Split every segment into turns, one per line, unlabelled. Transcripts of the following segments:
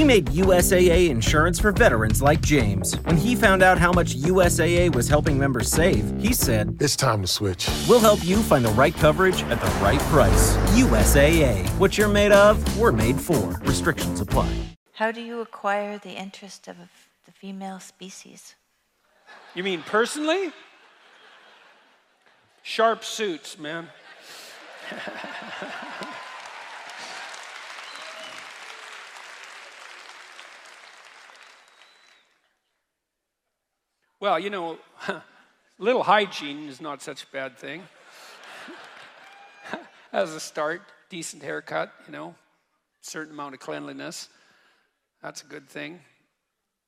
We made USAA insurance for veterans like James. When he found out how much USAA was helping members save, he said,
It's time to switch.
We'll help you find the right coverage at the right price. USAA. What you're made of, we're made for. Restrictions apply.
How do you acquire the interest of the female species?
You mean personally? Sharp suits, man. well, you know, little hygiene is not such a bad thing. As a start, decent haircut, you know, certain amount of cleanliness. That's a good thing.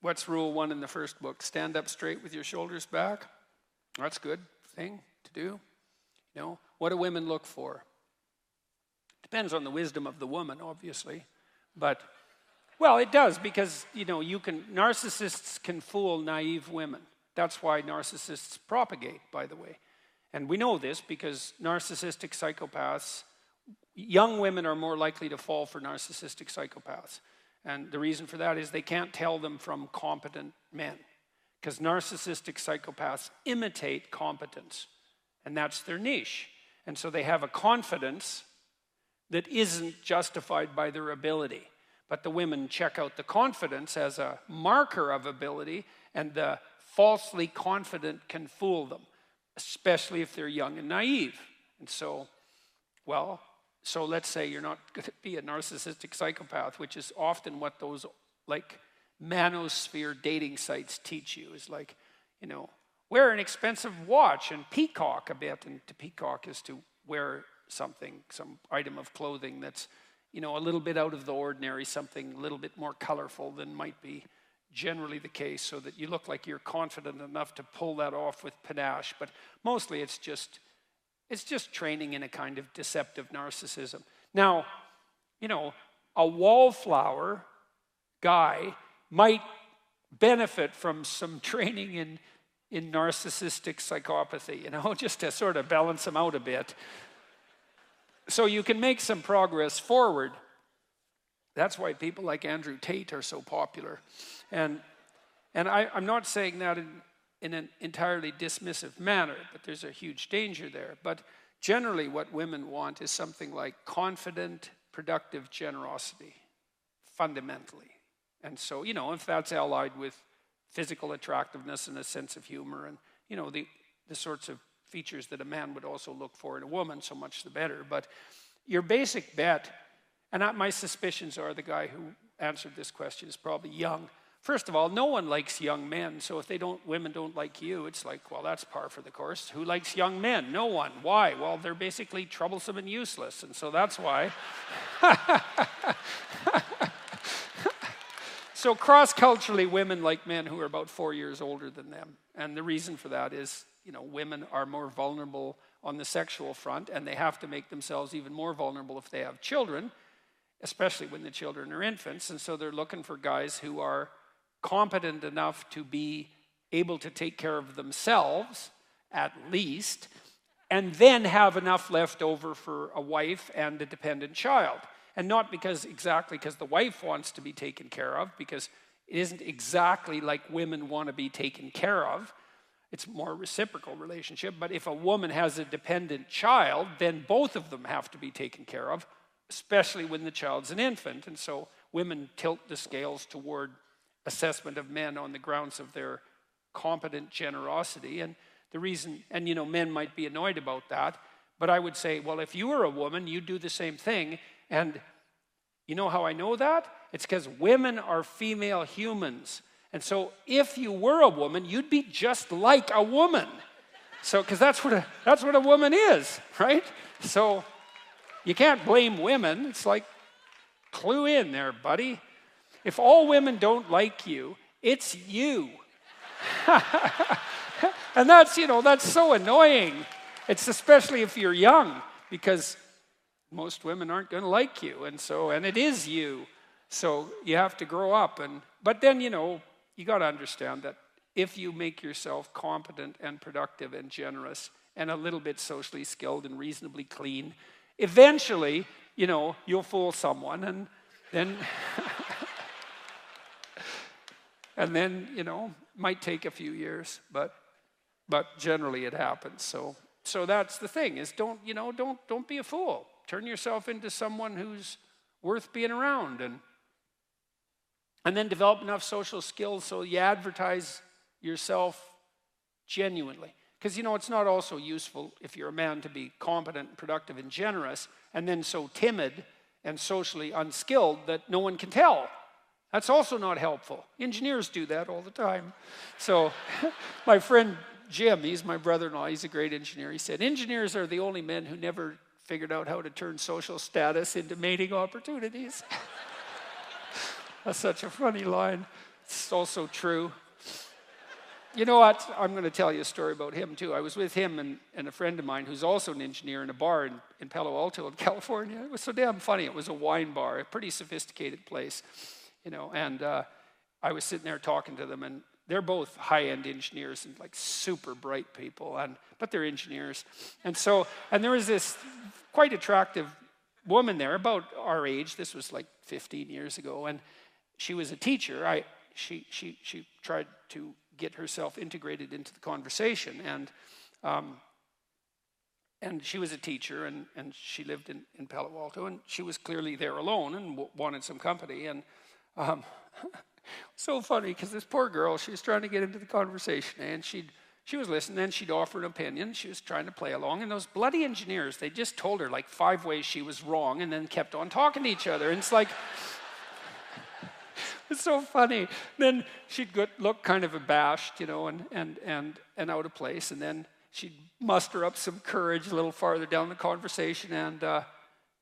What's rule one in the first book? Stand up straight with your shoulders back. That's a good thing to do. You know, what do women look for? Depends on the wisdom of the woman, obviously. But, well, it does because, you know, you can, narcissists can fool naive women. That's why narcissists propagate, by the way. And we know this because narcissistic psychopaths, young women are more likely to fall for narcissistic psychopaths. And the reason for that is they can't tell them from competent men. Because narcissistic psychopaths imitate competence, and that's their niche. And so they have a confidence that isn't justified by their ability. But the women check out the confidence as a marker of ability, and the falsely confident can fool them, especially if they're young and naive. And so, well, so let's say you're not going to be a narcissistic psychopath, which is often what those like manosphere dating sites teach you is like, you know, wear an expensive watch and peacock a bit. And to peacock is to wear something, some item of clothing that's, you know, a little bit out of the ordinary, something a little bit more colorful than might be generally the case, so that you look like you're confident enough to pull that off with panache. But mostly it's just it's just training in a kind of deceptive narcissism. Now, you know, a wallflower guy might benefit from some training in, in narcissistic psychopathy, you know, just to sort of balance them out a bit. So you can make some progress forward. That's why people like Andrew Tate are so popular. And, and I, I'm not saying that in, in an entirely dismissive manner, but there's a huge danger there. But generally, what women want is something like confident, productive generosity, fundamentally. And so, you know, if that's allied with physical attractiveness and a sense of humor and, you know, the, the sorts of features that a man would also look for in a woman, so much the better. But your basic bet, and my suspicions are the guy who answered this question is probably young. First of all, no one likes young men, so if they don't, women don't like you, it's like, well, that's par for the course. Who likes young men? No one. Why? Well, they're basically troublesome and useless, and so that's why. so cross culturally, women like men who are about four years older than them, and the reason for that is, you know, women are more vulnerable on the sexual front, and they have to make themselves even more vulnerable if they have children, especially when the children are infants, and so they're looking for guys who are competent enough to be able to take care of themselves, at least, and then have enough left over for a wife and a dependent child. And not because exactly because the wife wants to be taken care of, because it isn't exactly like women want to be taken care of. It's more reciprocal relationship. But if a woman has a dependent child, then both of them have to be taken care of, especially when the child's an infant. And so women tilt the scales toward assessment of men on the grounds of their competent generosity. And the reason, and you know, men might be annoyed about that, but I would say, well, if you were a woman, you'd do the same thing. And you know how I know that? It's because women are female humans. And so if you were a woman, you'd be just like a woman. So, because that's what a, that's what a woman is, right? So you can't blame women. It's like, clue in there, buddy. If all women don't like you, it's you. and that's, you know, that's so annoying. It's especially if you're young, because most women aren't going to like you. And so, and it is you. So you have to grow up. And, but then, you know, you got to understand that if you make yourself competent and productive and generous and a little bit socially skilled and reasonably clean, eventually, you know, you'll fool someone and then. and then, you know, might take a few years, but but generally it happens. So so that's the thing is don't, you know, don't don't be a fool. Turn yourself into someone who's worth being around and and then develop enough social skills so you advertise yourself genuinely. Because you know, it's not also useful if you're a man to be competent, productive, and generous, and then so timid and socially unskilled that no one can tell. That's also not helpful. Engineers do that all the time. So, my friend Jim, he's my brother in law, he's a great engineer. He said, Engineers are the only men who never figured out how to turn social status into mating opportunities. That's such a funny line. It's also true. You know what? I'm going to tell you a story about him too. I was with him and, and a friend of mine who's also an engineer in a bar in, in Palo Alto in California. It was so damn funny. It was a wine bar, a pretty sophisticated place, you know. And uh, I was sitting there talking to them, and they're both high-end engineers and like super bright people, and but they're engineers. And so, and there was this quite attractive woman there, about our age. This was like 15 years ago, and she was a teacher. I she she she tried to get herself integrated into the conversation. And, um, and she was a teacher and, and she lived in, in Palo Alto and she was clearly there alone and w- wanted some company. And um, so funny because this poor girl, she was trying to get into the conversation and she'd, she was listening, and she'd offer an opinion. She was trying to play along. And those bloody engineers, they just told her like five ways she was wrong and then kept on talking to each other. And it's like, it's so funny. Then she'd get, look kind of abashed, you know, and, and, and, and out of place. And then she'd muster up some courage a little farther down the conversation and uh,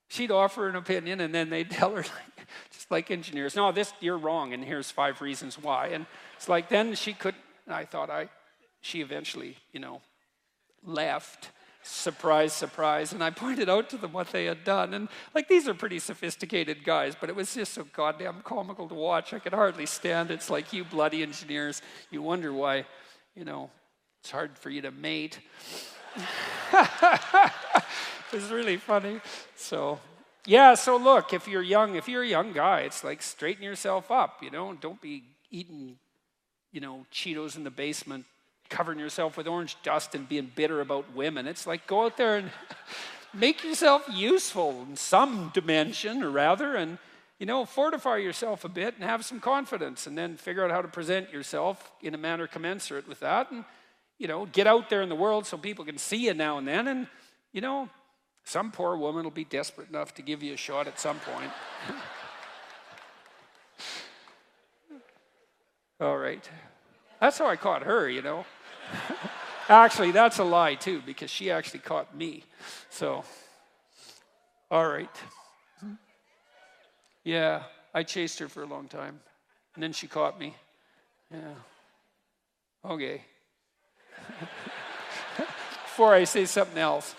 she'd offer an opinion and then they'd tell her, like, just like engineers, no, this, you're wrong and here's five reasons why. And it's like then she could, I thought I, she eventually, you know, left surprise, surprise. And I pointed out to them what they had done. And like, these are pretty sophisticated guys, but it was just so goddamn comical to watch. I could hardly stand it. It's like, you bloody engineers, you wonder why, you know, it's hard for you to mate. it's really funny. So, yeah, so look, if you're young, if you're a young guy, it's like straighten yourself up, you know, don't be eating, you know, Cheetos in the basement covering yourself with orange dust and being bitter about women. It's like go out there and make yourself useful in some dimension, or rather, and you know, fortify yourself a bit and have some confidence, and then figure out how to present yourself in a manner commensurate with that, and you know, get out there in the world so people can see you now and then, and you know, some poor woman will be desperate enough to give you a shot at some point. All right. That's how I caught her, you know. Actually, that's a lie too, because she actually caught me. So, all right. Yeah, I chased her for a long time, and then she caught me. Yeah. Okay. Before I say something else,